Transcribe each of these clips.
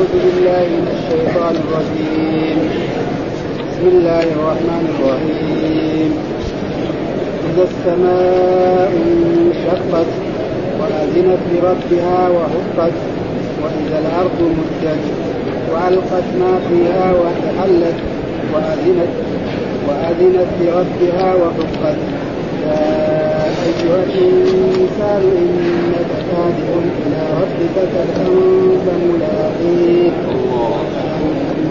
أعوذ بالله من الشيطان الرجيم. بسم الله الرحمن الرحيم. إذا السماء انشقت وأذنت لربها وحقت وإذا الأرض مدت وألقت ما فيها وتحلت وأذنت وأذنت لربها وحقت. يا أيها الإنسان إنك كادح إلى ربك كدحا فملاقيه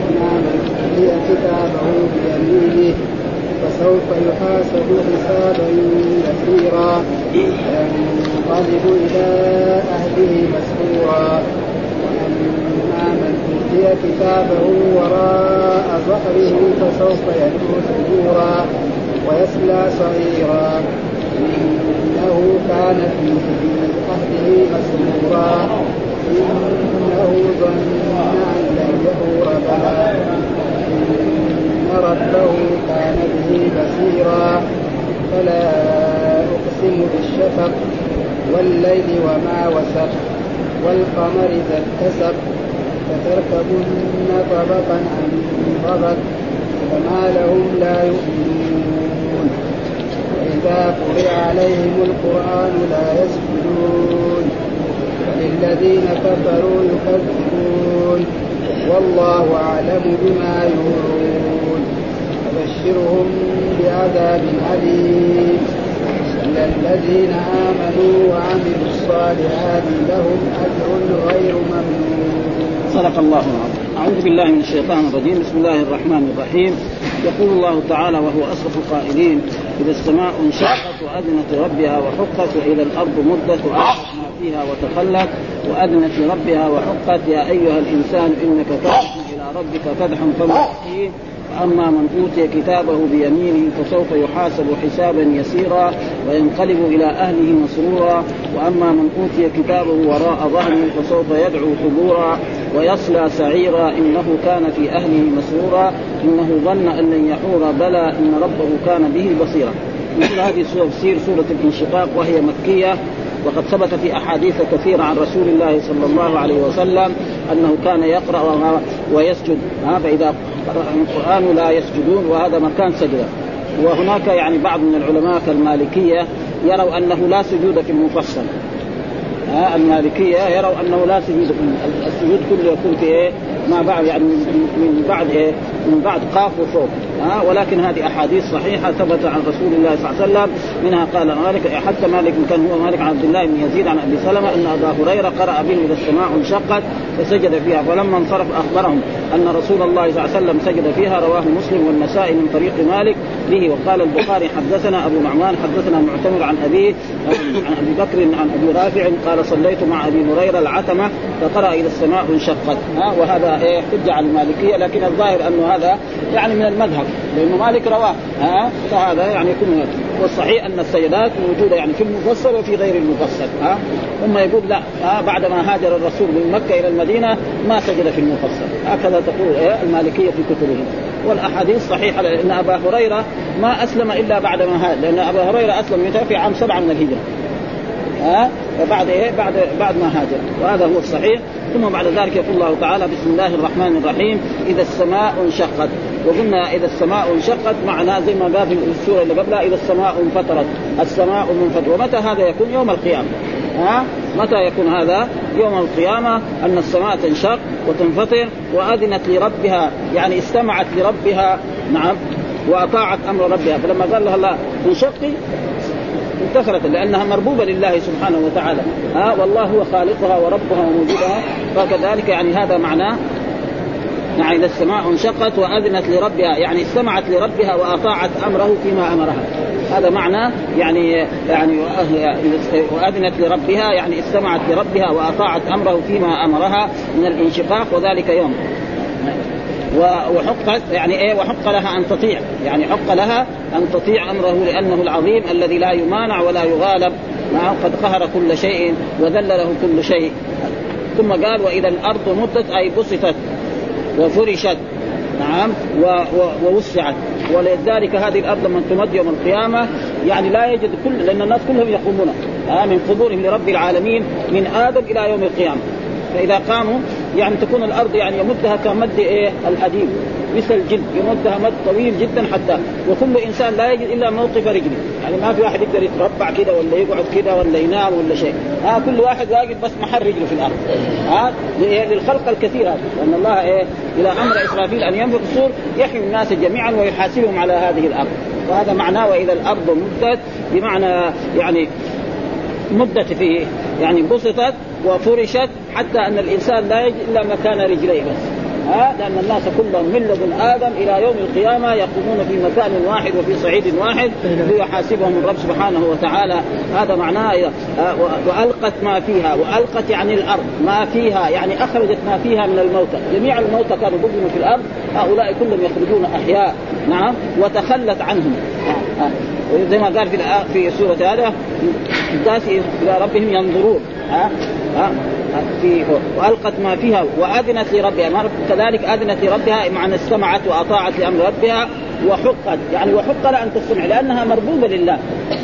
أما من أوتي كتابه بيمينه فسوف يحاسب حسابا يسيرا وينقلب إلى أهله مسرورا وأما من أوتي كتابه وراء ظهره فسوف يدعو ثبورا ويصلى سعيرا إنه كان في أهله مسرورا إنه ظن أن لن يحور بلى. إن ربه كان به بصيرا. فلا أقسم بالشفق والليل وما وسق والقمر إذا اتسق فتركبن طبقا عن طبق. فما لهم لا يؤمنون. وإذا قرئ عليهم القرآن لا يسجدون. وللذين كفروا يكذبون. والله أعلم بما يورون فبشرهم بعذاب أليم. إلا الذين آمنوا وعملوا الصالحات لهم أجر غير ممنون. صدق الله العظيم. أعوذ بالله من الشيطان الرجيم. بسم الله الرحمن الرحيم. يقول الله تعالى وهو أصدق القائلين. إذا السماء انشقت وأذنت لربها وحقت وإذا الأرض مدت وألقت ما فيها وتخلت وأذنت لربها وحقت. يا أيها الإنسان إنك كادح إلى ربك كدحا فملاقيه فأما من أوتي كتابه بيمينه فسوف يحاسب حسابا يسيرا وينقلب إلى أهله مسرورا. وأما من أوتي كتابه وراء ظهره فسوف يدعو ثبورا. ويصلى سعيرا إنه كان في أهله مسرورا إنه ظن أن لن يحور بلى إن ربه كان به بصيرا. مثل هذه السورة تفسير سورة الانشقاق وهي مكية وقد ثبت في أحاديث كثيرة عن رسول الله صلى الله عليه وسلم أنه كان يقرأ ويسجد. فإذا قرأ القرآن لا يسجدون وهذا مكان سجدة. وهناك يعني بعض من العلماء كالمالكية يروا أنه لا سجود في المفصل. ها المالكية يروا أنه لا سجود السجود كله يكون في إيه؟ ما بعد يعني من بعد إيه؟ من بعد قاف وفوق. ها ولكن هذه أحاديث صحيحة ثبت عن رسول الله صلى الله عليه وسلم منها قال مالك حتى مالك كان هو مالك عن عبد الله بن يزيد عن أبي سلمة أن أبا هريرة قرأ به إذا السماء انشقت فسجد فيها فلما انصرف أخبرهم أن رسول الله صلى الله عليه وسلم سجد فيها رواه مسلم والنسائي من طريق مالك به وقال البخاري حدثنا أبو نعمان حدثنا معتمر عن أبيه عن أبي بكر عن أبي رافع قال صليت مع أبي هريرة العتمة فقرأ إذا السماء انشقت. ها وهذا إيه حجة على المالكية لكن الظاهر انه هذا يعني من المذهب. لأنه مالك رواه. ها؟ فهذا يعني يكون والصحيح أن السيدات موجودة يعني في المفسر وفي غير المفسر ها؟ ثم يقول لا ها؟ بعد ما هاجر الرسول من مكة إلى المدينة ما سجد في المفسر. هكذا تقول إيه؟ المالكية في كتبهم. والأحاديث صحيحة لأن أبا هريرة ما أسلم إلا بعد ما هاجر لأن أبا هريرة أسلم في عام سبعة من الهجرة. ها؟ وبعد إيه؟ بعد بعد ما هاجر. وهذا هو الصحيح. ثم بعد ذلك يقول الله تعالى بسم الله الرحمن الرحيم. إذا السماء انشقت. وقلنا إذا السماء انشقت معنى زي ما قال في السورة اللي قبلها إذا السماء انفطرت. السماء منفطر ومتى هذا يكون؟ يوم القيامة. ها؟ متى يكون هذا؟ يوم القيامة. أن السماء تنشق وتنفطر وأذنت لربها. يعني استمعت لربها. نعم. وأطاعت أمر ربها. فلما قال لها الله انشقي انتصرت لأنها مربوبة لله سبحانه وتعالى. ها والله هو خالقها وربها وموجودها. فكذلك يعني هذا معناه يعني إذا السماء انشقت وأذنت لربها يعني استمعت لربها وأطاعت أمره فيما أمرها. هذا معنى يعني يعني وأذنت لربها يعني استمعت لربها وأطاعت أمره فيما أمرها من الانشقاق وذلك يوم. وحق يعني إيه وحق لها أن تطيع. يعني حق لها أن تطيع أمره لأنه العظيم الذي لا يمانع ولا يغالب. قد قهر كل شيء وذل له كل شيء. ثم قال وإذا الأرض مدت أي بسطت وفرشت. نعم ووسعت. ولذلك هذه الأرض لما تمد يوم القيامة يعني لا يجد كل لأن الناس كلهم يقومون. من قبورهم لرب العالمين من آدم إلى يوم القيامة. فإذا قاموا يعني تكون الأرض يعني يمدها كمد إيه؟ الحديد مثل الجلد يمدها مد طويل جدا حتى. وكل إنسان لا يجد إلا موقف رجله. يعني ما في واحد يقدر يتربع كده ولا يقعد كده ولا ينام ولا شيء. ها كل واحد واجد بس محل رجله في الأرض. ها للخلق الكثير هذا. لأن الله إيه؟ إلى أمر إسرافيل أن ينفق الصور يحيي الناس جميعا ويحاسبهم على هذه الأرض. وهذا معناه وإذا الأرض مدت بمعنى يعني مدت فيه يعني بسطت وفرشت حتى أن الإنسان لا يجد إلا مكان رجليه بس. ها؟ لأن الناس كلهم من لدن آدم إلى يوم القيامة يقومون في مكان واحد وفي صعيد واحد ليحاسبهم الرب سبحانه وتعالى. هذا معناه وألقت ما فيها وألقت يعني الأرض ما فيها يعني أخرجت ما فيها من الموتى. جميع الموتى كانوا دفنوا في الأرض هؤلاء كلهم يخرجون أحياء. نعم؟ وتخلت عنهم. زي ما قال في في سورة هذا الناس إلى ربهم ينظرون. ها؟ ها؟ في وألقت ما فيها وأذنت لربها. كذلك أذنت لربها معنى استمعت وأطاعت لأمر ربها وحقت. يعني وحق لها أن تستمع لأنها مربوبه لله.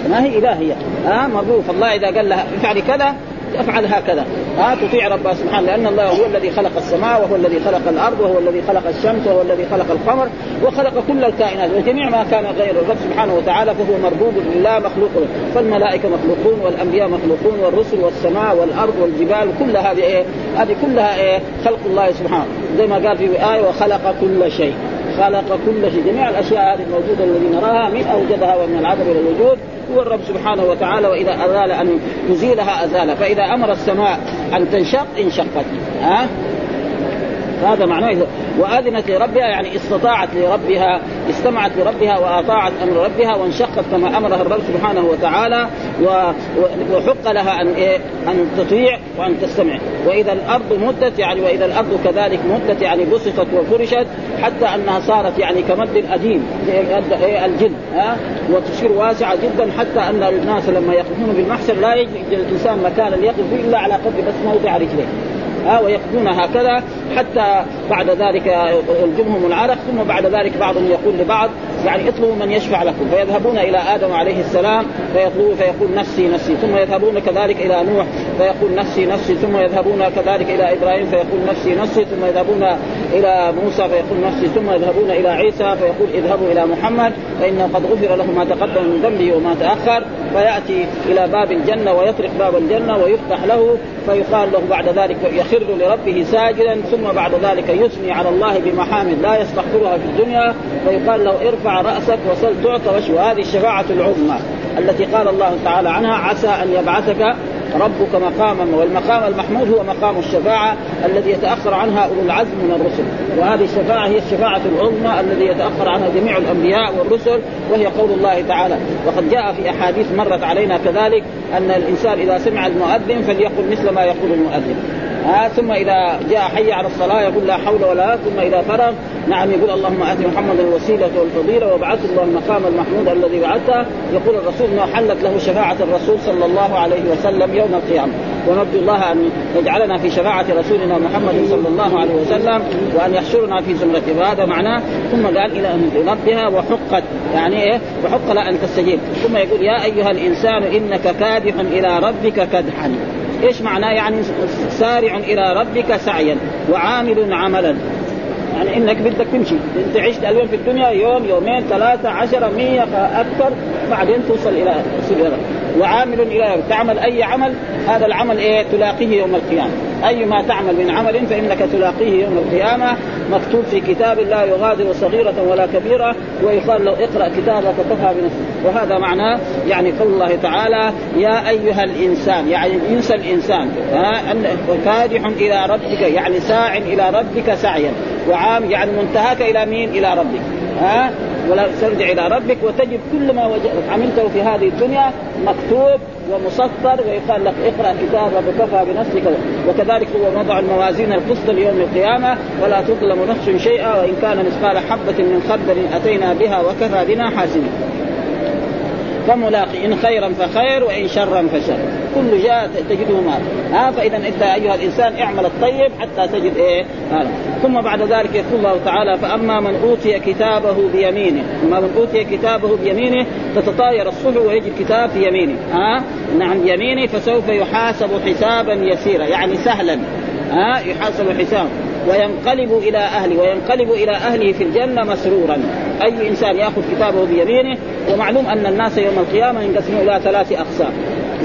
ما هي إلهية. ها؟ مربوبه فالله إذا قال لها افعلي كذا افعل هكذا. ها تطيع ربها سبحانه لأن الله هو الذي خلق السماء وهو الذي خلق الأرض وهو الذي خلق الشمس وهو الذي خلق القمر وخلق كل الكائنات. وجميع ما كان غير الرب سبحانه وتعالى فهو مربوب لله مخلوق فالملائكة مخلوقون والأنبياء مخلوقون والرسل والسماء والأرض والجبال كل هذه إيه؟ هذه كلها إيه؟ خلق الله سبحانه. زي ما قال في آية وخلق كل شيء. خلق كل شيء. جميع الأشياء هذه الموجودة الذي نراها من أوجدها ومن العدم إلى الوجود هو الرب سبحانه وتعالى وإذا أزال أن يزيلها ازال فإذا أمر السماء أن تنشق انشقت. ها؟ هذا معناه وأذنت لربها يعني استطاعت لربها استمعت لربها وأطاعت أمر ربها وانشقت كما أمرها الرب سبحانه وتعالى وحق لها أن إيه؟ أن تطيع وأن تستمع. وإذا الأرض مدت يعني وإذا الأرض كذلك مدت يعني بسطت وفرشت حتى أنها صارت يعني كمد الأديم إيه؟ الجلد ها؟ وتصير واسعة جدا حتى أن الناس لما يقفون بالمحشر لا يجد الإنسان مكانا يقف إلا على قدر بس موضع رجليه. ها ويقضون هكذا حتى بعد ذلك يلجمهم العرق ثم بعد ذلك بعضهم يقول لبعض يعني اطلبوا من يشفع لكم. فيذهبون إلى آدم عليه السلام فيطلبوا فيقول نفسي نفسي. ثم يذهبون كذلك إلى نوح فيقول نفسي نفسي. ثم يذهبون كذلك إلى إبراهيم فيقول نفسي نفسي. ثم يذهبون إلى موسى فيقول نفسي. ثم يذهبون إلى عيسى فيقول اذهبوا إلى محمد. فإنه قد غفر له ما تقدم من ذنبه وما تأخر. فيأتي إلى باب الجنة ويطرق باب الجنة ويفتح له فيقال له بعد ذلك يخر لربه ساجدا ثم بعد ذلك يثني على الله بمحامد لا يستحقرها في الدنيا فيقال له ارفع رأسك وصل تعطى واشوى هذه الشفاعة العظمى التي قال الله تعالى عنها عسى أن يبعثك ربك مقاما والمقام المحمود هو مقام الشفاعة الذي يتأخر عنها أولو العزم من الرسل. وهذه الشفاعة هي الشفاعة العظمى الذي يتأخر عنها جميع الأنبياء والرسل وهي قول الله تعالى وقد جاء في أحاديث مرت علينا كذلك أن الإنسان إذا سمع المؤذن فليقل مثل ما يقول المؤذن. ها ثم إذا جاء حي على الصلاة يقول لا حول ولا ثم اذا فرغ نعم يقول اللهم آت محمدا الوسيلة والفضيلة وابعثه الله المقام المحمود الذي وعدته. يقول الرسول انه حلت له شفاعة الرسول صلى الله عليه وسلم يوم القيامة. ونرجو الله أن يجعلنا في شفاعة رسولنا محمد صلى الله عليه وسلم وأن يحشرنا في زمرته وهذا معناه. ثم قال إلى أن ربها وحقت يعني إيه؟ وحق لها أن تستجيب. ثم يقول يا أيها الإنسان إنك كادح إلى ربك كدحا. إيش معناه؟ يعني سارع إلى ربك سعيا وعامل عملا. يعني إنك بدك تمشي. أنت عشت اليوم في الدنيا يوم يومين ثلاثة عشرة مية أكثر بعدين توصل إلى سبيل وعامل إلى تعمل أي عمل هذا العمل إيه؟ تلاقيه يوم القيامة. أي ما تعمل من عمل فإنك تلاقيه يوم القيامة. مكتوب في كتاب لا يغادر صغيرة ولا كبيرة ويقال له اقرأ كتابك كفى بنفسك. وهذا معناه يعني قول الله تعالى يا أيها الإنسان يعني ينسى الإنسان. ها؟ كادح إلى ربك يعني ساع إلى ربك سعيا. وعام يعني منتهاك إلى مين؟ إلى ربك. ها؟ ولا ترجع إلى ربك وتجد كل ما عملته في هذه الدنيا مكتوب ومسطر ويقال لك اقرأ كتابك وكفى بنفسك وكذلك هو وضع الموازين القسط ليوم القيامة. ولا تظلم نفس شيئا وإن كان مثقال حبة من خردل أتينا بها وكفى بنا حاسبين. فملاقي إن خيرا فخير وإن شرا فشر. كل جاء تجده مال ها فإذا أنت أيها الإنسان اعمل الطيب حتى تجد إيه؟ هذا ثم بعد ذلك يقول الله تعالى فأما من أوتي كتابه بيمينه أما من أوتي كتابه بيمينه تتطاير الصحف ويجد كتاب في يمينه. ها؟ نعم بيمينه فسوف يحاسب حسابا يسيرا يعني سهلا. ها؟ يحاسب حساب وينقلب إلى أهله وينقلب إلى أهله في الجنة مسرورا. أي إنسان يأخذ كتابه بيمينه ومعلوم أن الناس يوم القيامة ينقسمون إلى ثلاث أقسام.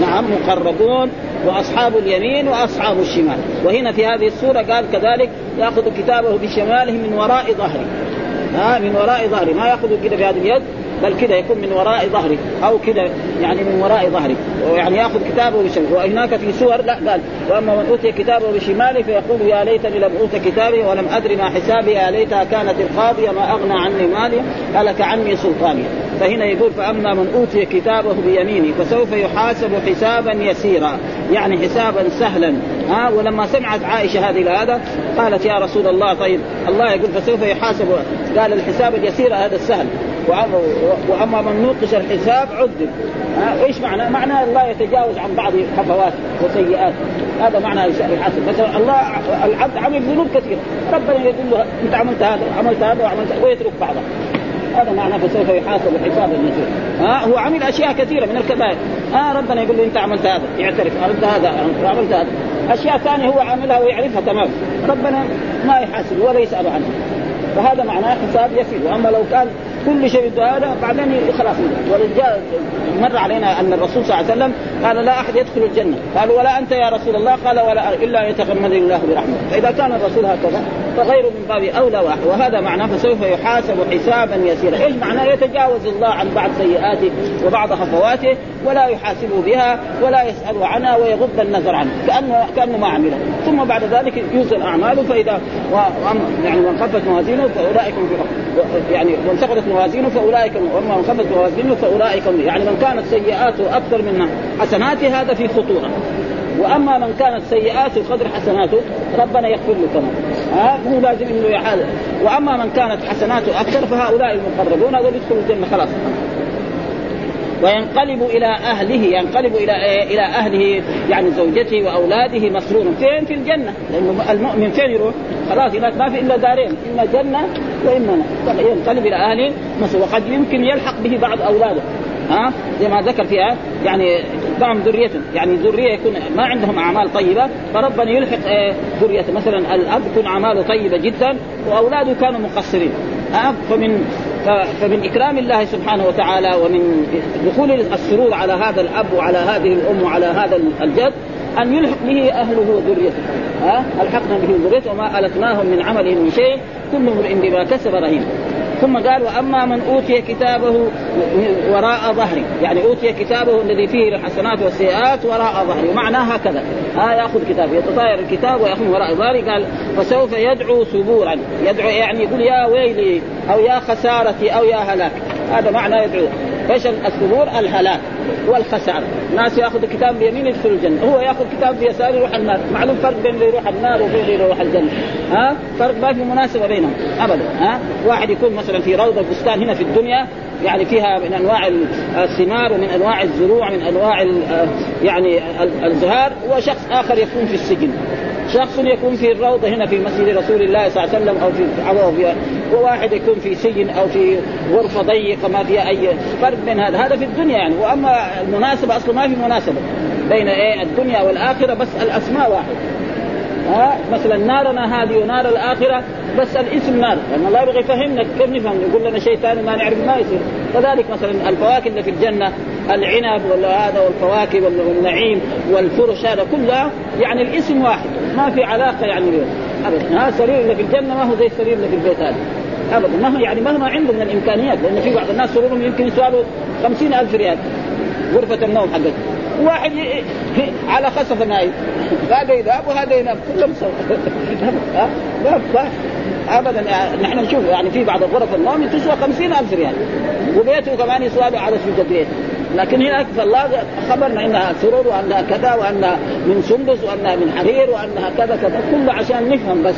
نعم مقربون وأصحاب اليمين وأصحاب الشمال. وهنا في هذه السوره قال كذلك يأخذ كتابه بشماله من وراء ظهره. ها من وراء ظهره. ما يأخذ كده بهذه اليد؟ بل كذا يكون من وراء ظهره أو كذا يعني من وراء ظهره ويعني يأخذ كتابه بشماله. وهناك في سور لا قال وأما من أوتي كتابه بشماله فيقول يا ليتني لم أوت كتابي ولم ادر ما حسابي يا ليتها كانت القاضية ما أغنى عني مالي هلك عني سلطاني. فهنا يقول فأما من أوتي كتابه بيمينه فسوف يحاسب حسابا يسيرا. يعني حسابا سهلا. ها ولما سمعت عائشة هذه هذا قالت يا رسول الله طيب. الله يقول فسوف يحاسب. قال الحساب اليسير هذا السهل. واما من نوقش الحساب عذب. إيش معنى؟ معنى الله يتجاوز عن بعض خطوات وسيئات. هذا معنى الحسب مثلا الله العبد عمل ذنوب كثيرة. ربنا يقول له أنت عملت هذا وعملت هذا وعملت هذا. ويترك بعضها. هذا معناه فسوف يحاسب حسابا يسير ها هو عمل أشياء كثيرة من الكبائر. ها ربنا يقول له أنت عملت هذا يعترف عملت هذا عملت هذا. أشياء ثانية هو عملها ويعرفها تمام. ربنا ما يحاسب ولا يسأل عنها. فهذا معناه حساب يسير. وأما لو كان كل شيء هذا بعدين خلاص مر علينا أن الرسول صلى الله عليه وسلم قال لا أحد يدخل الجنة. قالوا ولا أنت يا رسول الله؟ قال ولا إلا يتغمد الله برحمته. فإذا كان الرسول هكذا فغيره من باب أولى واحد وهذا معناه فسوف يحاسب حسابا يسيرا. إيش معناه؟ يتجاوز الله عن بعض سيئاته وبعض خفواته ولا يحاسبه بها ولا يسأل عنها ويغض النظر عنها. كانه كأنه ما عملها ثم بعد ذلك يوزن أعماله فإذا يعني من خفت موازينه فأولئك يعني سقطت موازينه فأولئك وأما من خفت موازينه فأولئك يعني من كانت سيئاته أكثر من حسناته هذا في خطورة. وأما من كانت سيئاته قدر حسناته ربنا يغفر له كمان. ها؟ مو لازم إنه يحال وأما من كانت حسناته أكثر فهؤلاء المقربون هذول يدخلوا الجنة خلاص. وينقلب إلى أهله ينقلب إلى إلى أهله يعني زوجته وأولاده مسرور فين؟ في الجنة. لأنه المؤمن فين يروح؟ خلاص هناك ما في إلا دارين إما جنة وإما ينقلب إلى اهله مسرور. وقد يمكن يلحق به بعض أولاده. ها؟ زي ما ذكر فيها يعني بعض ذرية يعني ذرية يكون ما عندهم أعمال طيبة فربنا يلحق ذرية مثلا الأب يكون أعماله طيبة جدا وأولاده كانوا مقصرين. ها؟ فمن فمن إكرام الله سبحانه وتعالى ومن دخول السرور على هذا الأب وعلى هذه الأم وعلى هذا الجد أن يلحق به أهله ذريته. ها؟ ألحقنا به ذريته وما ألتناهم من عملهم من شيء. كل امرئ بما كسب رهين. ثم قال وأما من أوتي كتابه وراء ظهري. يعني أوتي كتابه الذي فيه الحسنات والسيئات وراء ظهري. ومعناه هكذا. ها يأخذ كتاب يتطاير الكتاب ويأخذ وراء ظهري. قال فسوف يدعو ثبورا. يدعو يعني يقول يا ويلي أو يا خسارتي أو يا هلاك. هذا معنى يدعو. إيش الثبور الهلاك والخسارة ناس ياخذ كتاب بيمين يدخل الجنة. هو ياخذ كتاب بيسار يروح النار معلوم فرق بين اللي يروح النار وبين اللي يروح الجنة. ها؟ فرق ما في مناسبة بينهم. أبدا. ها؟ واحد يكون مثلا في روضة بستان هنا في الدنيا يعني فيها من أنواع الثمار ومن أنواع الزروع من أنواع يعني الزهار وشخص آخر يكون في السجن. شخص يكون في الروضة هنا في مسجد رسول الله صلى الله عليه وسلم أو في أو وواحد يكون في سجن أو في غرفة ضيقة ما فيها أي فرق بين هذا. هذا في الدنيا يعني. وأما المناسبة أصلا ما في مناسبة بين إيه؟ الدنيا والآخرة بس الأسماء واحد. ها؟ مثلا نارنا هذه ونار الآخرة بس الاسم نار. لأن الله يبغى يفهمنا كيف نفهم؟ يقول لنا شيء ثاني ما نعرف ما يصير. كذلك مثلا الفواكه اللي في الجنة العنب ولا هذا والفواكه والنعيم والفرش هذا كلها يعني الاسم واحد. ما في علاقة يعني ابدا. ها السرير اللي في الجنة ما هو زي السرير اللي في البيت هذا. ابدا. مهما يعني مهما عنده من الإمكانيات لأن في بعض الناس سرورهم يمكن يسوى خمسين ألف ريال غرفة النوم حقته. واحد على خسف نايم هذا يذهب وهذا ينام كلهم سوا ابدا. نحن نشوف يعني في بعض غرف النوم تسوى خمسين ألف ريال. وبيته كمان يسوى له عدد في جدريته لكن هناك فالله خبرنا إنها سرور وأنها كذا وأنها من سندس وأنها من حرير وأنها كذا كذا كله عشان نفهم بس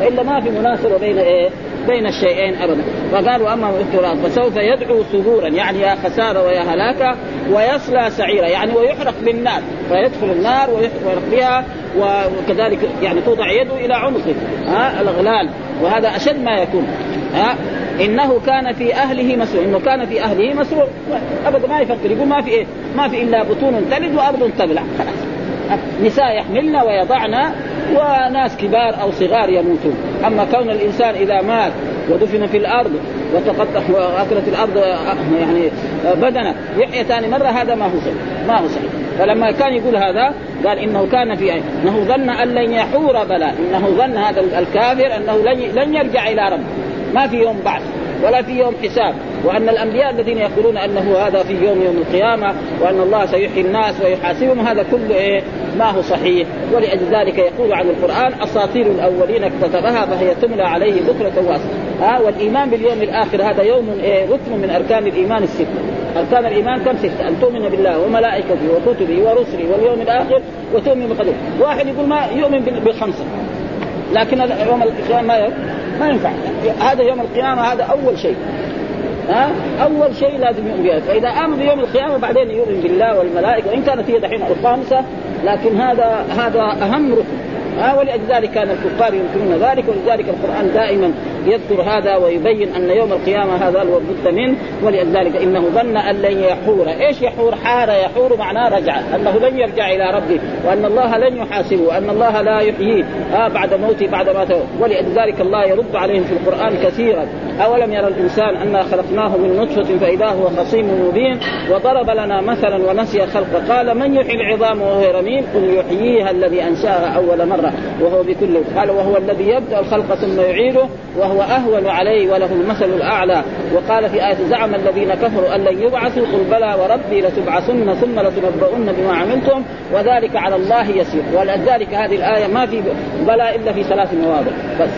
وإلا ما في مناسبه بين إيه؟ بين الشيئين ابدا. فقالوا أما افتراض فسوف يدعو ثبورا يعني يا خسارة ويا هلاكة ويصلى سعيرا يعني ويحرق بالنار فيدخل النار ويحرق بها وكذلك يعني توضع يده إلى عنقه. ها الإغلال. وهذا أشد ما يكون. ها إنه كان في أهله مسرور إنه كان في أهله مسرور أبدا ما يفكر يقول ما في إيه؟ ما في إلا بطون تلد وارض تبلع. خلاص نساء يحملن ويضعن وناس كبار أو صغار يموتون. أما كون الإنسان إذا مات ودفن في الأرض وتقطع وأكلت الأرض يعني بدنه يحيى ثاني مرة هذا ما هو صحيح. ما هو صحيح. فلما كان يقول هذا قال إنه كان في إنه ظن أن لن يحور بلى إنه ظن هذا الكافر أنه لن لن يرجع إلى ربه. ما في يوم بعث ولا في يوم حساب وأن الأنبياء الذين يقولون أنه هذا في يوم يوم القيامة وأن الله سيحيي الناس ويحاسبهم هذا كله إيه؟ ما هو صحيح. ولأجل ذلك يقول عن القرآن أساطير الأولين اكتتبها فهي تملى عليه بكرة وأصلا ها والإيمان باليوم الآخر هذا يوم إيه؟ ركن من أركان الإيمان الستة. أركان الإيمان كم ستة؟ أن تؤمن بالله وملائكته وكتبه ورسله واليوم الآخر وتؤمن بقدره. واحد يقول ما يؤمن بالخمسة لكن يوم ما ما ينفع. هذا يوم القيامة هذا أول شيء. ها؟ أول شيء لازم يؤمن بها فإذا امن بيوم القيامة بعدين يؤمن بالله والملائكة. وإن كانت هي دحين الخامسه لكن هذا هذا أهم ركن. ولذلك كان الكفار ينكرون ذلك ولذلك القرآن دائما يذكر هذا ويبين أن يوم القيامة هذا هو البد منه ولذلك إنه ظن أن لن يحور، إيش يحور؟ حار يحور معناه رجع، أنه لن يرجع إلى ربه، وأن الله لن يحاسبه، وأن الله لا يحييه. آه بعد موته بعد ما ولذلك الله يرد عليهم في القرآن كثيرا، أولم يرى الإنسان أنا خلقناه من نطفة فإذا هو خصيم مبين، وضرب لنا مثلا ونسي خلقه، قال من يحيي العظام وهو رميم؟ قل يحييها الذي أنشاها أول مرة وهو بكل قال وهو الذي يبدأ الخلق ثم يعيده وهو أهون عليه وله المثل الأعلى. وقال في آية زعم الذين كفروا أن لن يبعثوا قل بلى وربي لتبعثن ثم لتنبؤن بما عملتم وذلك على الله يسير. ولذلك هذه الآية ما في بلى إلا في ثلاث مواضع. بس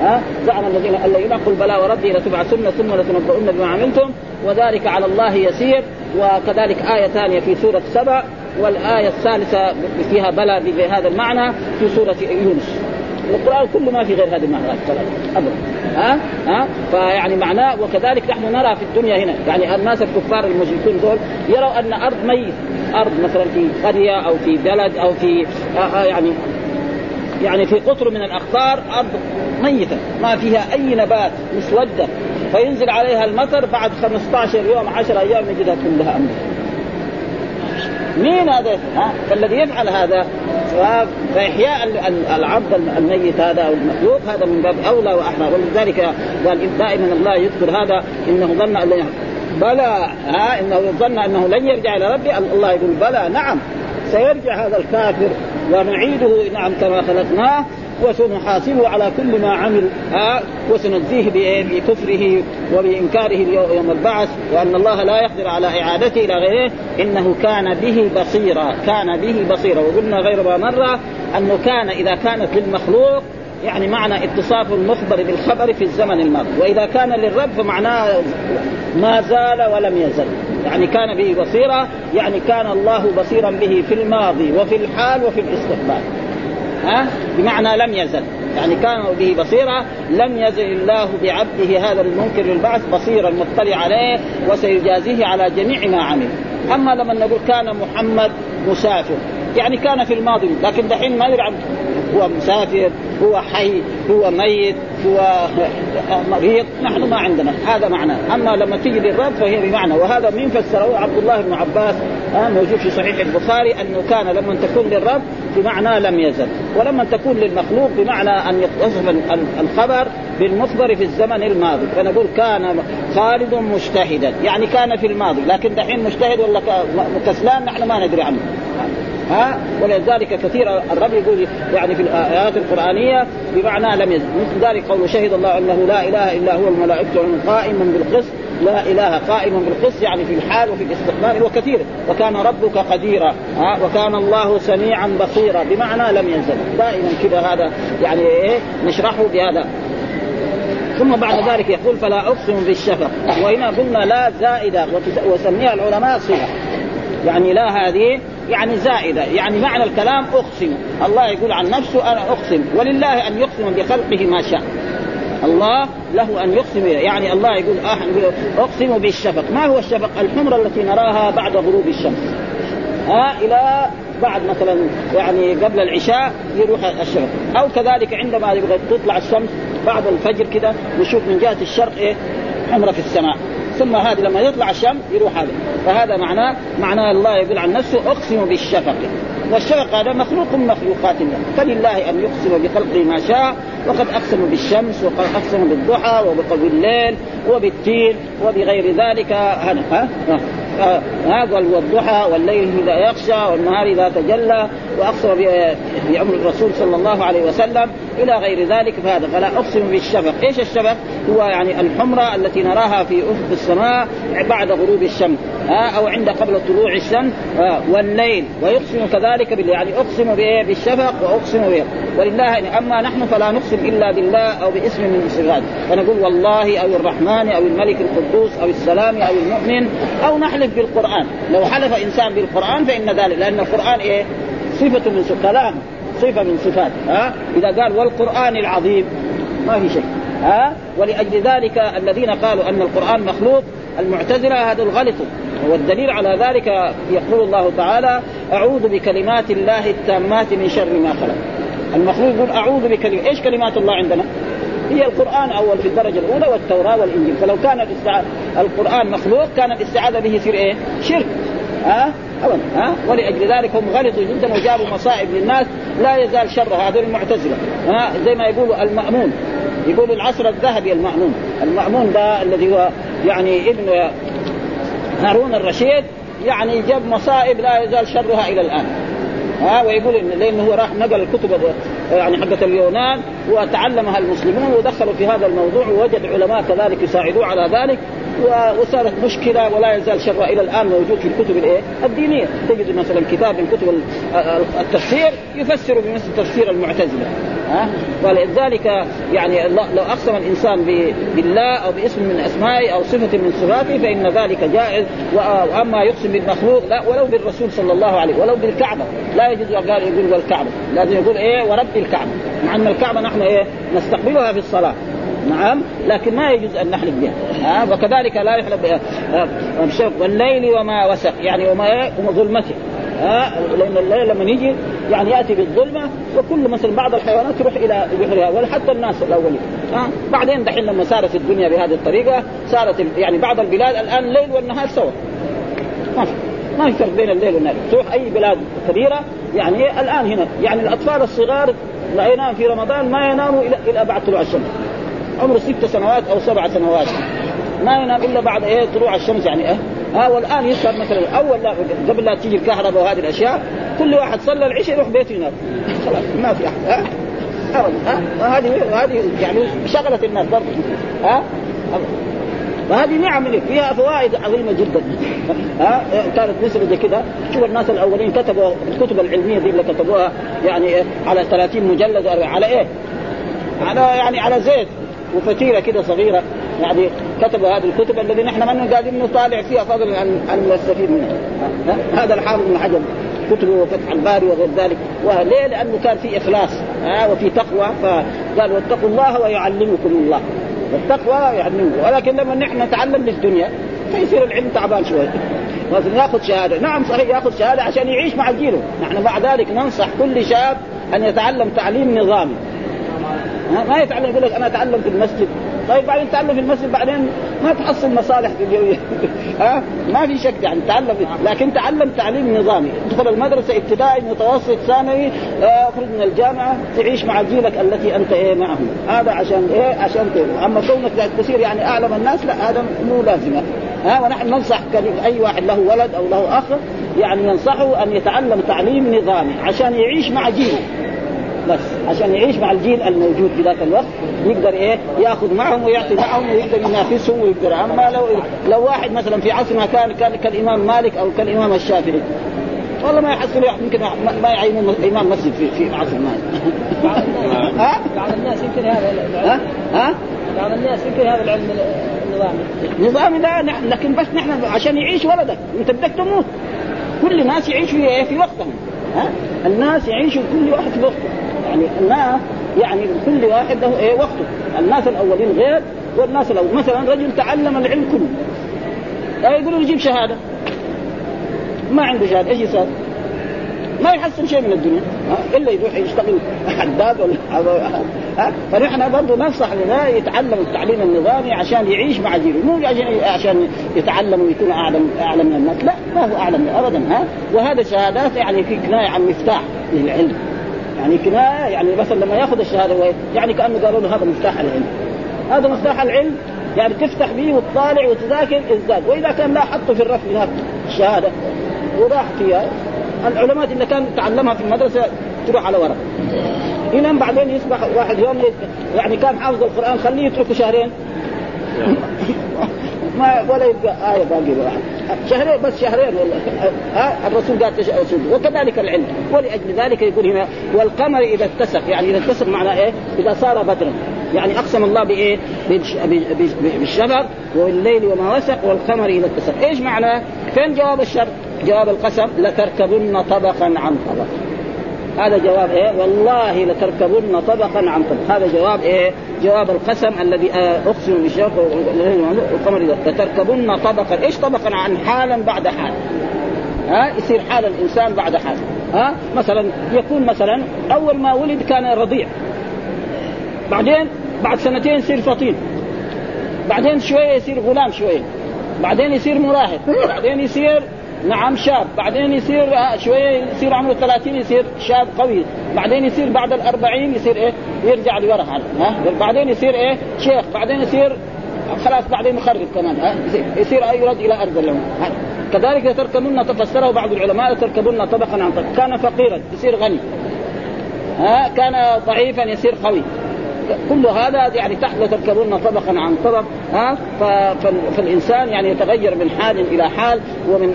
ها؟ زعم الذين أن لن قل بلى وربي لتبعثن ثم لتنبؤن بما عملتم وذلك على الله يسير. وكذلك آية ثانية في سورة سبع والآية الثالثة فيها بلى بهذا المعنى في سورة يونس. القرآن كله ما في غير هذه المعنى أبدا. ها؟ ها؟ فيعني معناه وكذلك نحن نرى في الدنيا هنا. يعني الناس الكفار المشركون دول يروا أن أرض ميت. أرض مثلا في قرية أو في بلد أو في آه، يعني يعني في قطر من الأقطار أرض ميتة. ما فيها أي نبات مسودة فينزل عليها المطر بعد 15 يوم 10 أيام يجدها كلها أمر مين هذا؟ ها؟ فالذي يفعل هذا؟ فإحياء العبد الميت هذا أو المخلوق هذا من باب أولى وأحرى ولذلك قال دائما الله يذكر هذا إنه ظن أن بلى ها إنه ظن أنه لن يرجع إلى ربه. الله يقول بلى نعم سيرجع هذا الكافر ونعيده نعم كما خلقناه. وسنحاسبه على كل ما عمل. ها وسنجزيه بكفره وبإنكاره يوم البعث وأن الله لا يقدر على إعادته إلى غيره. إنه كان به بصيرا كان به بصيرا. وقلنا غير ما مره أنه كان إذا كانت للمخلوق يعني معنى اتصاف المخبر بالخبر في الزمن الماضي. وإذا كان للرب فمعناه ما زال ولم يزل. يعني كان به بصيرا يعني كان الله بصيرا به في الماضي وفي الحال وفي الاستقبال. ها؟ بمعنى لم يزل. يعني كان به بصيرا لم يزل الله بعبده هذا المنكر للبعث بصيرا مطلع عليه وسيجازيه على جميع ما عمل. أما لما نقول كان محمد مسافر يعني كان في الماضي لكن دحين ما يدري هو مسافر هو حي هو ميت هو مريض نحن ما عندنا. هذا معناه أما لما تيجي للرب فهي بمعنى. وهذا مين فسره عبد الله بن عباس موجود في صحيح البخاري أنه كان لما تكون للرب بمعنى لم يزل. ولما تكون للمخلوق بمعنى أن يتصف الخبر بالمخبر في الزمن الماضي. فنقول كان خالد مجتهدا. يعني كان في الماضي. لكن دحين مجتهد ولا كسلان نحن ما ندري عنه. ها؟ ولذلك كثير الرب يقول يعني في الآيات القرآنية بمعنى لم يزل. مثل ذلك قول شهد الله أنه لا إله إلا هو الملائكة قائما بالقسط. لا إله قائما بالقسط يعني في الحال وفي الاستقبال وكثير وكان ربك قديرا ها وكان الله سميعا بصيرا بمعنى لم ينزل. دائما كذا هذا يعني إيه نشرحه بهذا. ثم بعد ذلك يقول فلا أقسم بالشفق. وهنا قلنا لا زائدة وسميها العلماء صفه يعني لا هذه يعني زائدة. يعني معنى الكلام أقسم. الله يقول عن نفسه أنا أقسم. ولله أن يقسم بخلقه ما شاء. الله له أن يقسم يعني الله يقول أقسم بالشفق. ما هو الشفق؟ الحمرة التي نراها بعد غروب الشمس. ها إلى بعد مثلا يعني قبل العشاء يروح الشفق. أو كذلك عندما يبغى تطلع الشمس بعد الفجر كده نشوف من جهة الشرق إيه؟ حمرة في السماء. ثم هذه لما يطلع الشمس يروح هذا. فهذا معناه معناه الله يقول عن نفسه أقسم بالشفق. والشفق هذا مخلوق من مخلوقات الله. فلله أن يقسم بخلقه ما شاء وقد اقسم بالشمس وقد اقسم بالضحى وبالليل وبالتين وبغير ذلك. هذا هذا والضحى والليل إذا يخشى والنهار إذا تجلى واقسم بعمر الرسول صلى الله عليه وسلم إلى غير ذلك فهذا فلا أقسم بالشفق، إيش الشفق؟ هو يعني الحمرة التي نراها في افق السماء بعد غروب الشمس ها أو عند قبل طلوع الشمس والليل. ويقسم كذلك بالليل يعني أقسم بالشفق وأقسم به ولله أما نحن فلا نقسم إلا بالله أو باسم من الصفات فنقول والله أو الرحمن أو الملك القدوس أو السلام أو المؤمن أو نحلف بالقرآن. لو حلف إنسان بالقرآن فإن ذلك لأن القرآن إيه؟ صفة من كلام. صفة من صفات. ها؟ إذا قال والقرآن العظيم ما في شيء. ها؟ ولأجل ذلك الذين قالوا أن القرآن مخلوق المعتزلة هذا غلطوا. والدليل على ذلك يقول الله تعالى أعوذ بكلمات الله التامات من شر ما خلق. المخلوق يقول أعوذ بكلمات إيش كلمات الله عندنا؟ هي القرآن أول في الدرجة الأولى والتوراة والإنجيل. فلو كان القرآن مخلوق كان الاستعاذة به يصير إيه؟ شرك. ها؟ ابدا. ها؟ ولأجل ذلك هم غلطوا جدا وجابوا مصائب للناس لا يزال شر هذول المعتزلة. ها؟ زي ما يقولوا المأمون. يقولوا العصر الذهبي المأمون. المأمون ده الذي هو يعني ابن هارون الرشيد يعني جاب مصائب لا يزال شرها إلى الآن. ها؟ ويقول إن لأنه هو راح نقل الكتب يعني حقة اليونان وتعلمها المسلمون ودخلوا في هذا الموضوع ووجد علماء كذلك يساعدوه على ذلك. وصارت مشكلة ولا يزال شرها إلى الآن موجود في الكتب الإيه؟ الدينية، تجد مثلا كتاب من كتب التفسير يفسر بمثل تفسير المعتزلة، ها؟ ولذلك يعني لو أقسم الإنسان بالله أو باسم من أسمائه أو صفة من صفاته فإن ذلك جائز. وأما يقسم بالمخلوق لا ولو بالرسول صلى الله عليه ولو بالكعبة. لا يجوز قال يقول والكعبة. لازم يقول إيه؟ ورب الكعبة. مع أن الكعبة نحن إيه؟ نستقبلها في الصلاة. نعم لكن ما يجوز أن نحلف بها. ها وكذلك لا يحلف بها. والليل وما وسق يعني وما ظلمته. ها لأن الليل لما يجي يعني يأتي بالظلمة وكل مثلا بعض الحيوانات تروح إلى بحرها وحتى الناس الأولين. ها بعدين دحين لما صارت الدنيا بهذه الطريقة صارت يعني بعض البلاد الآن الليل والنهار سوا. ما في ما في فرق بين الليل والنهار. تروح أي بلاد كبيرة يعني الآن هنا يعني الأطفال الصغار لا ينام في رمضان ما يناموا إلى إلى بعد طلوع الشمس. عمره ست سنوات أو سبع سنوات. ما ينام إلا بعد إيه؟ طلوع الشمس يعني إيه؟ ها والآن يسهر مثلا أول لا قبل لا تيجي الكهرباء وهذه الأشياء كل واحد صلى العشاء يروح بيته ينام. خلاص ما في أحد ها؟ وهذه وهذه يعني شغلت الناس برضه ها؟ وهذه نعم لك فيها فوائد عظيمة جدا. ها؟ كانت زي كذا شوف الناس الأولين كتبوا الكتب العلمية دي اللي كتبوها يعني على 30 مجلد على إيه؟ على يعني على زيت. وفتيلة كده صغيرة يعني كتبوا هذه الكتب الذي نحن ما قاعدين نطالع فيها فضلا عن نستفيد منها. هذا الحافظ بن حجر. كتبه فتح الباري وغير ذلك. وليه؟ لأنه كان في إخلاص وفي تقوى. فقال واتقوا الله ويعلمكم الله. والتقوى يعلمكم ولكن لما نحن نتعلم للدنيا فيصير العلم تعبان شوية ياخذ شهادة. نعم صحيح ياخذ شهادة عشان يعيش مع جيله نحن مع ذلك ننصح كل شاب أن يتعلم تعليم نظامي. ما يتعلم يقول لك أنا أتعلم في المسجد. طيب بعدين تعلم في المسجد بعدين ما تحصل مصالح ها؟ ما في شك يعني تعلم. لكن تعلم تعليم نظامي. ادخل المدرسة ابتدائي متوسط ثانوي اخرج من الجامعة تعيش مع جيلك التي أنت إيه معهم. هذا عشان إيه عشان كده. أما كونك تصير يعني أعلم الناس لا هذا مو لازمة. ها؟ ونحن ننصح أي واحد له ولد أو له أخ يعني ننصحه أن يتعلم تعليم نظامي عشان يعيش مع جيله. بس. عشان يعيش مع الجيل الموجود في ذاك الوقت يقدر إيه؟ يأخذ معهم ويعطي معهم ويقدر ينافسهم ويقدر اما لو لو واحد مثلا في عصرنا كان كان كالإمام مالك أو كالإمام الشافعي. والله ما يحصل يمكن ما يعينون إمام مسجد في في عصر مالك ها؟ بعض الناس يمكن هذا ها؟ ها؟ بعض الناس يمكن هذا العلم النظامي. نظامي لا نحن لكن بس نحن عشان يعيش ولدك. أنت بدك تموت. كل الناس يعيشوا في في وقتهم. ها؟ الناس يعيشوا كل واحد في وقته. يعني الناس يعني كل واحد له إيه وقته. الناس الأولين غير والناس الأول مثلا رجل تعلم العلم كله. لا يقولوا يجيب شهادة. ما عنده شهادة. إيش يصير؟ ما يحصل شيء من الدنيا؟ إلا يروح يشتغل حداد ولا ها؟ فنحن برضه ننصح لنا يتعلم التعليم النظامي عشان يعيش مع جيله. مو عشان عشان يتعلم ويكون اعلم أعلم من الناس. لا ما هو أعلم ابدا ها؟ وهذا شهادات يعني في كناية عن مفتاح للعلم. يعني كنايه يعني مثلا لما يأخذ الشهادة يعني كأنه قالوا له هذا مفتاح العلم. هذا مفتاح العلم يعني تفتح به وتطالع وتذاكر إزداد. وإذا كان لا حطه في الرف هناك الشهادة وراح فيها العلماء اللي كان تعلمها في المدرسة تروح على ورق. إلى بعدين يصبح واحد يوم يعني كان حافظ القرآن خليه يتركه شهرين. ما ولا يبقى آية باقي واحد شهرين بس شهرين والله ها الرسول قال تشهد وكذلك العلم ولأجل ذلك يقول هنا والقمر إذا اتسق يعني إذا اتسق معنى إيه؟ إذا صار بدرا يعني أقسم الله بإيه؟ بالشفق والليل وما وسق والقمر إذا اتسق إيش معنى؟ فين جواب الشرط؟ جواب القسم لتركبن طبقا عن طبق هذا جواب إيه؟ والله لتركبن طبقا عن طبق. هذا جواب إيه؟ جواب القسم الذي أقسم بالشفق والقمر لتركبن طبقا. إيش طبقا؟ عن حالا بعد حال. ها؟ يصير حال الإنسان بعد حال. ها؟ مثلا يكون مثلا أول ما ولد كان رضيع. بعدين بعد سنتين يصير فطين. بعدين شوية يصير غلام شوية. بعدين يصير مراهق. بعدين يصير نعم شاب. بعدين يصير شوية يصير عمره 30 يصير شاب قوي. بعدين يصير بعد الأربعين يصير إيه؟ يرجع لورا ها؟ بعدين يصير إيه؟ شيخ. بعدين يصير خلاص بعدين مخرب كمان ها؟ يصير يرد إلى أرض اليوم كذلك تركبن تفسره بعض العلماء تركبن طبقا عن طبق. كان فقيرا يصير غني ها؟ كان ضعيفا يصير قوي. كل هذا يعني تحت تركبون طبقا عن طبق ها؟ فالإنسان يعني يتغير من حال إلى حال ومن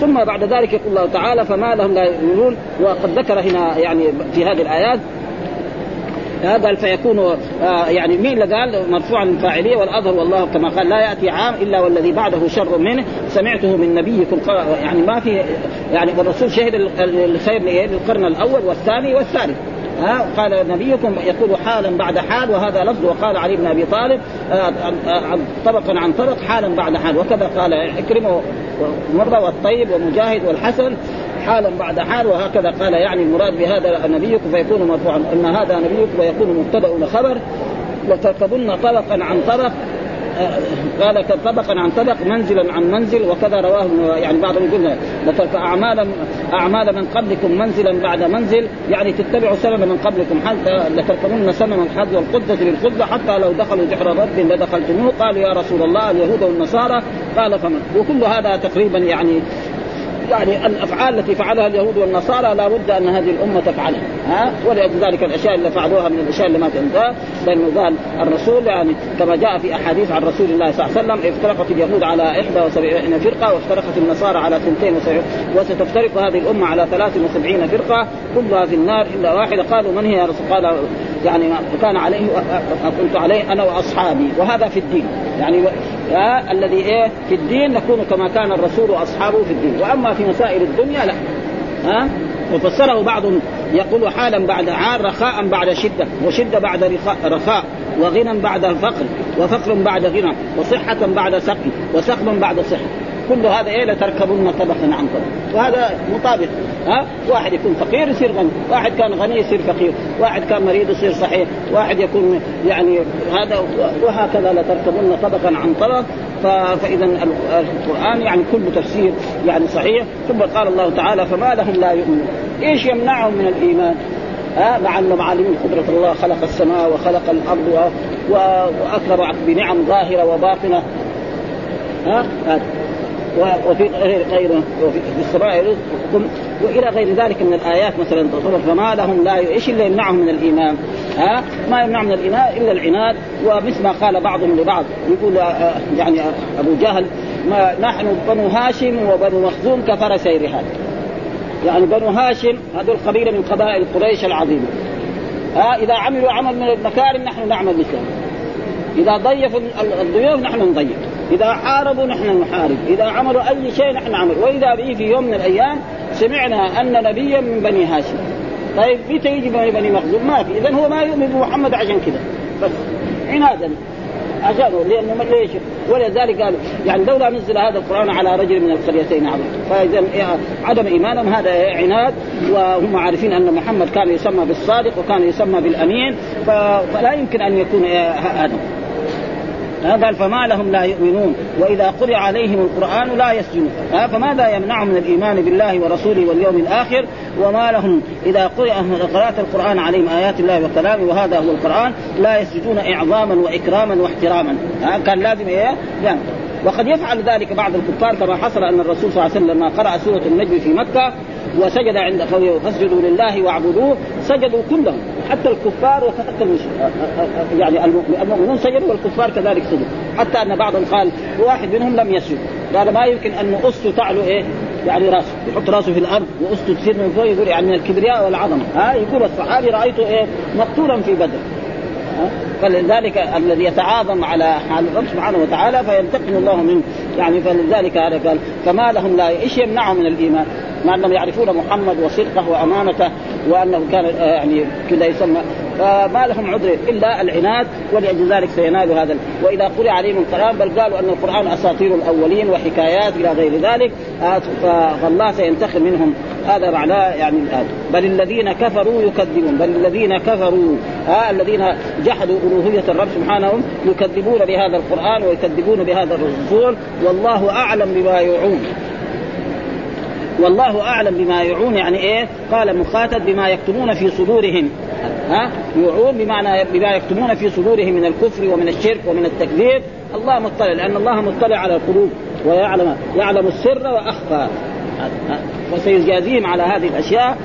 ثم بعد ذلك يقول الله تعالى فما لهم لا يؤمنون. وقد ذكر هنا يعني في هذه الآيات قال فيكون آه يعني مين اللي قال؟ مرفوعا الفاعليه والأظهر والله كما قال لا يأتي عام إلا والذي بعده شر منه. سمعته من نبيكم يعني ما في يعني والرسول شهد الخير للقرن الأول والثاني والثالث. ها قال نبيكم يقول حالا بعد حال وهذا لفظ وقال علي بن أبي طالب طبقا عن طبق حالا بعد حال. وكذا قال عكرمه ومرة والطيب ومجاهد والحسن حالا بعد حال وهكذا قال. يعني المراد بهذا نبيكم فيكون مرفوعا. إن هذا نبيكم ويكون مبتدأ وخبر لتركبن طبقا عن طبق قال طبقا عن طبق منزلا عن منزل وكذا رواه يعني بعضهم يقول لترك اعمال أعمال من قبلكم منزلا بعد منزل يعني تتبعوا سنن من قبلكم حتى لتركبن سنن الحد والقدة للقدة حتى لو دخلوا جحر رب لدخلتموه. قالوا يا رسول الله اليهود والنصارى قال فمن؟ وكل هذا تقريبا يعني يعني الافعال التي فعلها اليهود والنصارى لا بد أن هذه الأمة تفعلها ها؟ ولذلك الأشياء اللي فعلوها من الأشياء اللي ما تنتهى لأنه قال الرسول يعني كما جاء في أحاديث عن رسول الله صلى الله عليه وسلم افترقت اليهود على 71 فرقة وافترقت النصارى على 72 وستفترق هذه الأمة على 73 فرقة كلها في النار إلا واحدة. قالوا من هي يا رسول قال يعني كان عليه كنت عليه أنا وأصحابي وهذا في الدين. يعني الذي إيه في الدين نكون كما كان الرسول وأصحابه في الدين. وأما في مسائل الدنيا لا. ها؟ وفسره بعضهم يقول حالا بعد عار رخاء بعد شدة وشدة بعد رخاء, وغنى بعد فقر وفقر بعد غنى وصحة بعد سقم وسقم بعد صحة. كل هذا إيه لتركبن طبقا عن طبق وهذا مطابق ها؟ واحد يكون فقير يصير غني واحد كان غني يصير فقير واحد كان مريض يصير صحيح واحد يكون يعني هذا وهكذا لتركبن طبقا عن طبق فاذا القرآن يعني كله تفسير يعني صحيح. ثم قال الله تعالى فما لهم لا يؤمنون. إيش يمنعهم من الإيمان؟ ها؟ مع انهم عالمين قدرة الله خلق السماء وخلق الأرض واكرم بنعم ظاهرة وباطنة. ها؟ وفي غيره وفي السماء رزقكم وإلى غير ذلك من الآيات مثلا تصور فما لهم لا إيش اللي يمنعهم من الإيمان؟ ها؟ ما يمنع من الإيمان إلا العناد. ومثل ما قال بعضهم لبعض يقول يعني أبو جهل ما نحن بنو هاشم وبنو مخزوم كفرسي رحال يعني بنو هاشم هذول قبيلة من قبائل قريش العظيمة. ها؟ إذا عملوا عمل من المكارم نحن نعمل مثله إذا ضيفوا الضيوف نحن نضيف. إذا حاربوا نحن نحارب إذا عملوا أي شيء نحن نعمل. وإذا به في يوم من الأيام سمعنا أن نبيا من بني هاشم. طيب متى يجي بني مخزوم؟ ما في. اذا هو ما يؤمن بمحمد عشان كذا بس عنادا. عشانه. لأنه ما ليش؟ ولذلك قال يعني لولا نزل هذا القرآن على رجل من القريتين عظيم فاذا عدم إيمانهم هذا عناد. وهم عارفين أن محمد كان يسمى بالصادق وكان يسمى بالأمين. فلا يمكن أن يكون هذا. قال فما لهم لا يؤمنون. وإذا قرئ عليهم القرآن لا يسجدون. فماذا يمنعهم من الإيمان بالله ورسوله واليوم الآخر؟ وما لهم إذا قرئ قرأت القرآن عليهم آيات الله وكلامه وهذا هو القرآن لا يسجدون إعظاما وإكراما واحتراما. كان لازم إيه؟ يعني وقد يفعل ذلك بعض الكفار كما حصل أن الرسول صلى الله عليه وسلم لما قرأ سورة النجم في مكة وسجد عند قوله فاسجدوا لله واعبدوه. سجدوا كلهم حتى الكفار وحتى يعني المؤمنون سجدوا والكفار كذلك سجدوا. حتى أن بعضهم قال واحد منهم لم يسجد. قال ما يمكن أن استه تعلو إيه؟ يعني رأسه يحط رأسه في الأرض واسته تصير من فوق يقول يعني من الكبرياء والعظمة. ها يقول الصحابي رأيته إيه؟ مقتولا في بدر. فلذلك الذي يتعاظم على حال الرب سبحانه وتعالى فينتقم الله منه. يعني فلذلك هذا قال فما لهم لا إيش يمنعهم من الإيمان؟ مع أنهم يعرفون محمد وصدقه وأمانته وأنه كان يعني كذا يسمى. فما لهم عذر إلا العناد ولأجل ذلك سينال هذا وإذا قرئ عليهم القرآن بل قالوا أن القرآن أساطير الأولين وحكايات إلى غير ذلك فالله سينتقم منهم. هذا معناه يعني بل الذين كفروا يكذبون. بل الذين كفروا ها الذين جحدوا ألوهية الرب سبحانه يكذبون بهذا القرآن ويكذبون بهذا الرسول. والله أعلم بما يوعون. والله أعلم بما يعون يعني إيه؟ قال مخاطب بما يكتمون في صدورهم. ها؟ يعون بمعنى بما يكتمون في صدورهم من الكفر ومن الشرك ومن التكذيب. الله مطلع لأن الله مطلع على القلوب ويعلم يعلم السر وأخفى. وسيجازيهم على هذه الأشياء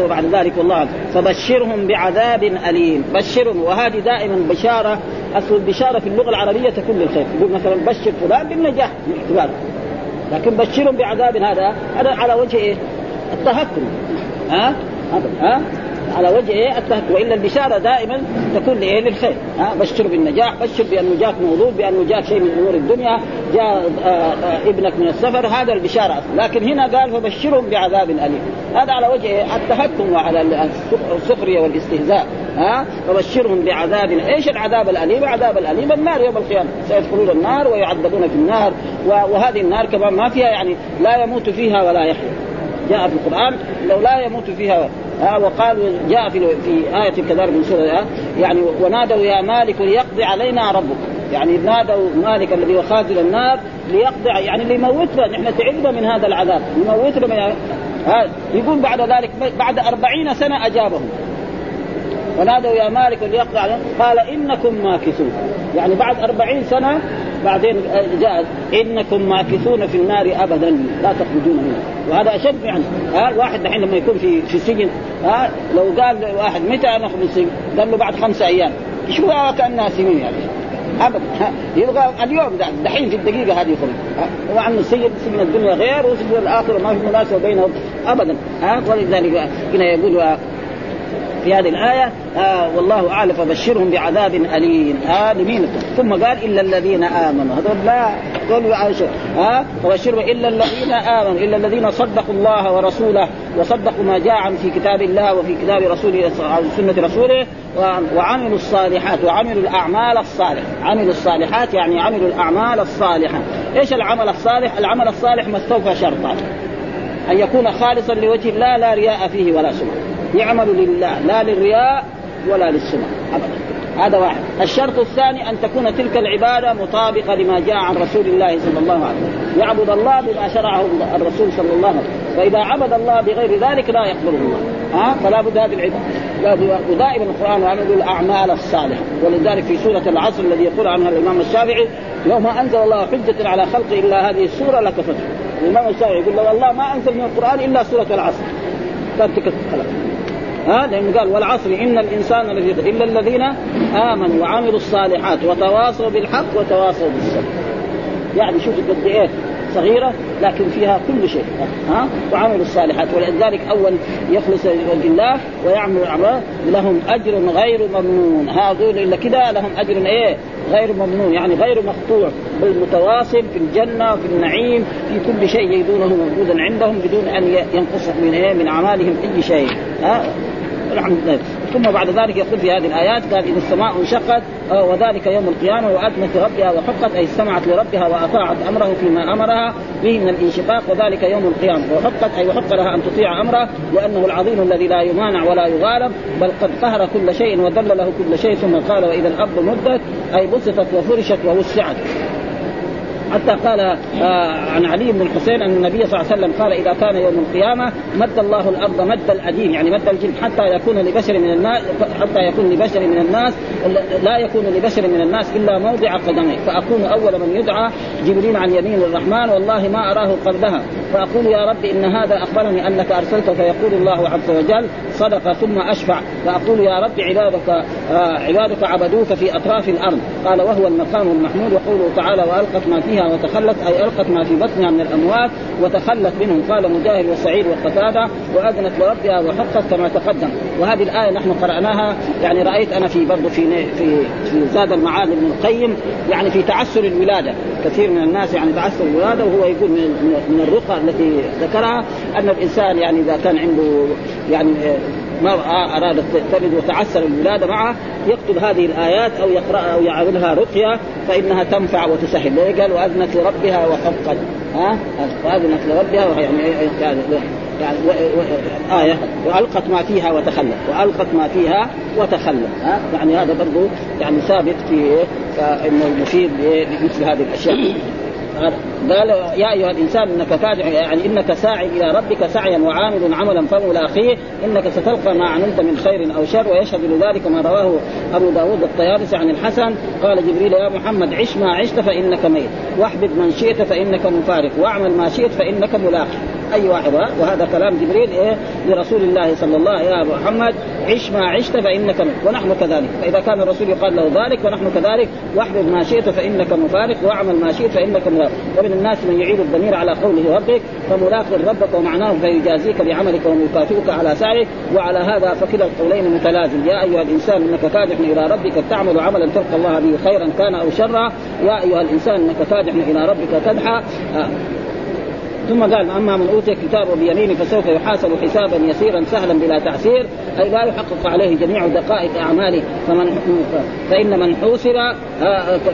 وبعد ذلك والله فبشرهم بعذاب أليم. بشرهم وهذه دائما بشارة أصل البشارة في اللغة العربية تكون للخير. يقول مثلا بشر فلان بالنجاح باعتبار لكن بشرهم بعذاب هذا هذا على وجه إيه؟ التهكم. ها؟ ها؟ على وجه إيه التهكم والا البشارة دائما تكون لإيه؟ للخير. ها؟ بشر بالنجاح بشر بانه جاك موظوف بانه جاك شيء من أمور الدنيا. جاء آآ آآ ابنك من السفر هذا البشارة. أصلا لكن هنا قال فبشرهم بعذاب أليم. هذا على وجه؟ التهكم وعلى السخرية والاستهزاء. ها؟ فبشرهم بعذاب إيش العذاب الأليم؟ العذاب الأليم النار يوم القيامة. سيدخلون النار ويعذبون في النار. وهذه النار كمان ما فيها يعني لا يموت فيها ولا يحيا. جاء في القرآن لو لا يموت فيها ها وقال جاء في في آية كذلك من سورة يعني ونادوا يا مالك ليقضي علينا ربك. يعني نادوا مالك الذي هو خازن النار ليقضي يعني ليموتنا نحن تعبنا من هذا العذاب. يموتنا من ها يقول بعد ذلك بعد أربعين سنة أجابهم. ونادوا يا مالك ليقضي علينا. قال إنكم ماكثون. يعني بعد أربعين سنة بعدين جاء إنكم ماكثون في النار ابدا لا تخرجون منها. وهذا أشد يعني. ها الواحد الحين لما يكون في في السجن ها لو قال واحد متى نخرج من السجن؟ قال له بعد خمسة أيام. شو كأنها سنين يعني؟ ابدا. يبغى اليوم دحين في الدقيقة هذه يخرج. مع انه السجن سجن الدنيا غير وسجن الآخرة ما في مناسبة بينهم. ابدا. ها ولذلك هنا يقول في هذه الآية آه والله أعلم فبشرهم بعذاب أليم. آه لمين ثم قال إلا الذين آمنوا. هذول لا عائشة ها؟ آه فبشرهم إلا الذين آمنوا إلا الذين صدقوا الله ورسوله وصدقوا ما جاء في كتاب الله وفي كتاب رسوله سنة رسوله وعملوا الصالحات وعملوا الأعمال الصالحة. عملوا الصالحات يعني عملوا الأعمال الصالحة. إيش العمل الصالح؟ العمل الصالح ما استوفى شرطان أن يكون خالصا لوجه الله لا رياء فيه ولا سمعة يعمل لله لا للرياء ولا للسمعة أبدا. هذا واحد. الشرط الثاني أن تكون تلك العبادة مطابقة لما جاء عن رسول الله صلى الله عليه وسلم. يعبد الله بما شرعه الرسول صلى الله عليه وسلم. فإذا عبد الله بغير ذلك لا يقبله الله. ها؟ فلا بد هذه العبادة. ودائما القرآن يعمل الأعمال الصالحة. ولذلك في سورة العصر الذي يقول عنها الإمام الشافعي لو ما أنزل الله حجة على خلقه إلا هذه السورة لكفته الإمام الشافعي يقول لو الله ما أنزل من القرآن إلا سورة العصر. كانت خلاص ها لأنه قال والعصر إن الإنسان لفي إلا الذين آمنوا وعملوا الصالحات وتواصوا بالحق وتواصوا بالصبر. يعني شوف قد إيه صغيرة لكن فيها كل شيء. ها؟ وعملوا الصالحات. ولذلك أول يخلص لله ويعمل الأعمال لهم أجر غير ممنون. هذول إلا كده لهم أجر إيه؟ غير ممنون. يعني غير مقطوع. بل متواصل في الجنة وفي النعيم في كل شيء يجدونه موجودا عندهم بدون أن ينقص من إيه؟ من أعمالهم أي شيء. ها؟ ثم بعد ذلك يقول في هذه الآيات قال اذا السماء انشقت آه، وذلك يوم القيامة واذنت لربها وحقت أي استمعت لربها وأطاعت أمره فيما أمرها به من الانشقاق وذلك يوم القيامة. وحقت أي وحق لها أن تطيع أمره لأنه العظيم الذي لا يمانع ولا يغالب بل قد قهر كل شيء وذل له كل شيء ثم قال وإذا الأرض مدت أي بسطت وفرشت ووسعت. حتى قال آه عن علي بن الحسين أن النبي صلى الله عليه وسلم قال إذا كان يوم القيامة مد الله الأرض مد الاديم يعني مد الجلد حتى يكون لبشر من الناس حتى يكون لبشر من الناس لا يكون لبشر من الناس إلا موضع قدميه فاكون أول من يدعى جبريل عن يمين الرحمن والله ما أراه قبلها فأقول يا رب إن هذا أخبرني أنك ارسلته فيقول الله عز وجل صدق ثم أشفع. فأقول يا رب عبادك آه عبادك عبدوك في أطراف الأرض. قال وهو المقام المحمود. وقوله تعالى وألقت ما فيها وتخلت أي ألقت ما في بطنها من الأموات وتخلت منهم. قال مجاهد وسعيد وقتادة وأذنت لربها وحقت كما تقدم. وهذه الآية نحن قرأناها يعني رأيت أنا في برضه في في في زاد المعاد ابن القيم يعني في تعسر الولادة. كثير من الناس يعني تعسر الولادة وهو يقول من من الرقى التي ذكرها أن الإنسان يعني إذا كان عنده يعني مرأة أرادت تلد وتعسر الولادة معه يكتب هذه الآيات أو يقرأها أو يعملها رقية فإنها تنفع وتسهل. قال وأذنت لربها وحقت. ها؟ وأذنت لربها يعني يعني يعني آية وألقت ما فيها وتخلت وألقت ما فيها وتخلت ها؟ يعني هذا برضه يعني ثابت في انه المفيد لمثل هذه الأشياء. قال يا أيها الإنسان إنك كادح يعني إنك ساعي إلى ربك سعيا وعامل عملا فملاقيه إنك ستلقى ما عملت من خير أو شر ويشهد لذلك ما رواه أبو داود الطيالسي عن الحسن. قال جبريل يا محمد عش ما عشت فإنك ميت واحبب من شئت فإنك مفارق واعمل ما شئت فإنك ملاقي أي واحد وهذا كلام جبريل إيه؟ لرسول الله صلى الله عليه وسلم. يا محمد عش ما عشت فإنك ميت. ونحن كذلك. فإذا كان الرسول يقال له ذلك ونحن كذلك واحبب ما شئت فإنك مفارق واعمل ما شئت فإنك ملاق. ومن الناس من يعيد الضمير على قوله ربك فملاق ربك ومعناه فيجازيك بعملك ومكافئك على سعيك وعلى هذا فكلا القولين متلازم. يا أيها الإنسان إنك كادح إلى ربك تعمل عملا تلقى الله به خيرا كان أو شرا. يا أيها الإنسان إنك كادح إلى ربك كدحا آه. ثم قال أما من أوتي كتابه بيمينه فسوف يحاسب حسابا يسيرا سهلا بلا تعسير أي لا يحقق عليه جميع دقائق أعماله فمن فإن من حوسر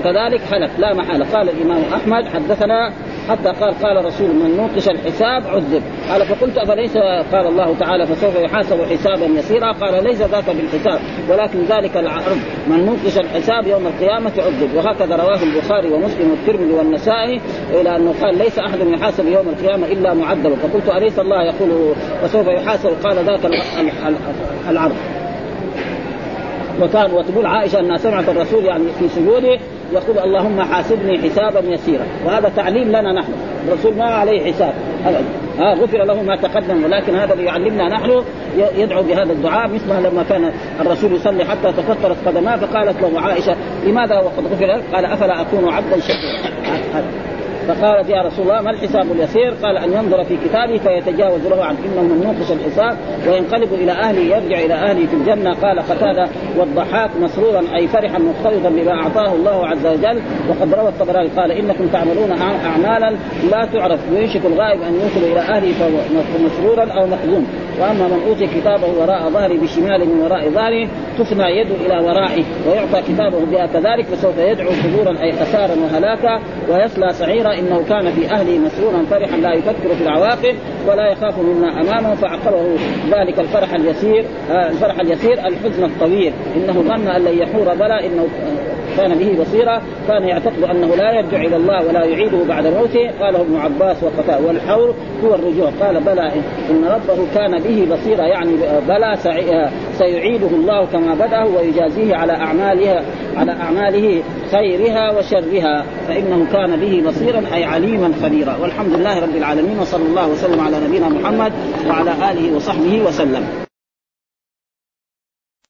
كذلك حلف لا محالة. قال الإمام أحمد حدثنا حتى قال قال رسول من نوقش الحساب عذب. قال فقلت أفليس؟ قال الله تعالى فسوف يحاسب حسابا يسيرا؟ قال ليس ذاك بالحساب ولكن ذلك العرض من نوقش الحساب يوم القيامة عذب. وهكذا رواه البخاري ومسلم والترمذي والنسائي إلى أنه قال ليس أحد يحاسب يوم القيامة إلا معذب. فقلت أليس الله يقول وسوف يحاسب؟ قال ذاك العرض وكان وتقول عائشة أنها سمعت الرسول يعني في سجوده يقول اللهم حاسبني حسابا يسيرا. وهذا تعليم لنا نحن. الرسول ما عليه حساب. ها غفر له ما تقدم ولكن هذا اللي يعلمنا نحن يدعو بهذا الدعاء مثل لما كان الرسول يصلي حتى تفطرت قدماه فقالت له عائشة لماذا وقد غفر قال أفلا أكون عبدا شكورا. فقالت يا رسول الله ما الحساب اليسير؟ قال أن ينظر في كتابه فيتجاوز له عنه إنه من نوقش الحساب وينقلب إلى أهله يرجع إلى أهله في الجنة. قال قتادة والضحاك مسرورا أي فرحا مقترضا بما أعطاه الله عز وجل. وقد روى الطبراني قال إنكم تعملون أعمالا لا تعرف. ويشك الغائب أن يوصل إلى أهله فهو مسرورا أو محزون وأما من أوتي كتابه وراء ظهره بشمال من وراء ظهره تثنى يده إلى ورائه ويعطى كتابه بها كذلك فسوف يدعو ثبورا أي خسارا وهلاكا ويصلى سعيرا. إنه كان في أهله مسرورا فرحا لا يفكر في العواقب ولا يخاف مما امامه فعقبه ذلك الفرح اليسير آه الفرح اليسير الحزن الطويل. إنه ظن أن لن يحور بلى إنه كان به بصيرا كان يعتقد أنه لا يرجع إلى الله ولا يعيده بعد موته. قاله ابن عباس وقتاء والحور هو الرجوع. قال بلى إن ربه كان به بصيرا يعني بلى سيعيده الله كما بدا ويجازيه على اعمالها على أعماله خيرها وشرها. فإنه كان به بصيرا أي عليما خبيرا. والحمد لله رب العالمين وصلى الله وسلم على نبينا محمد وعلى آله وصحبه وسلم.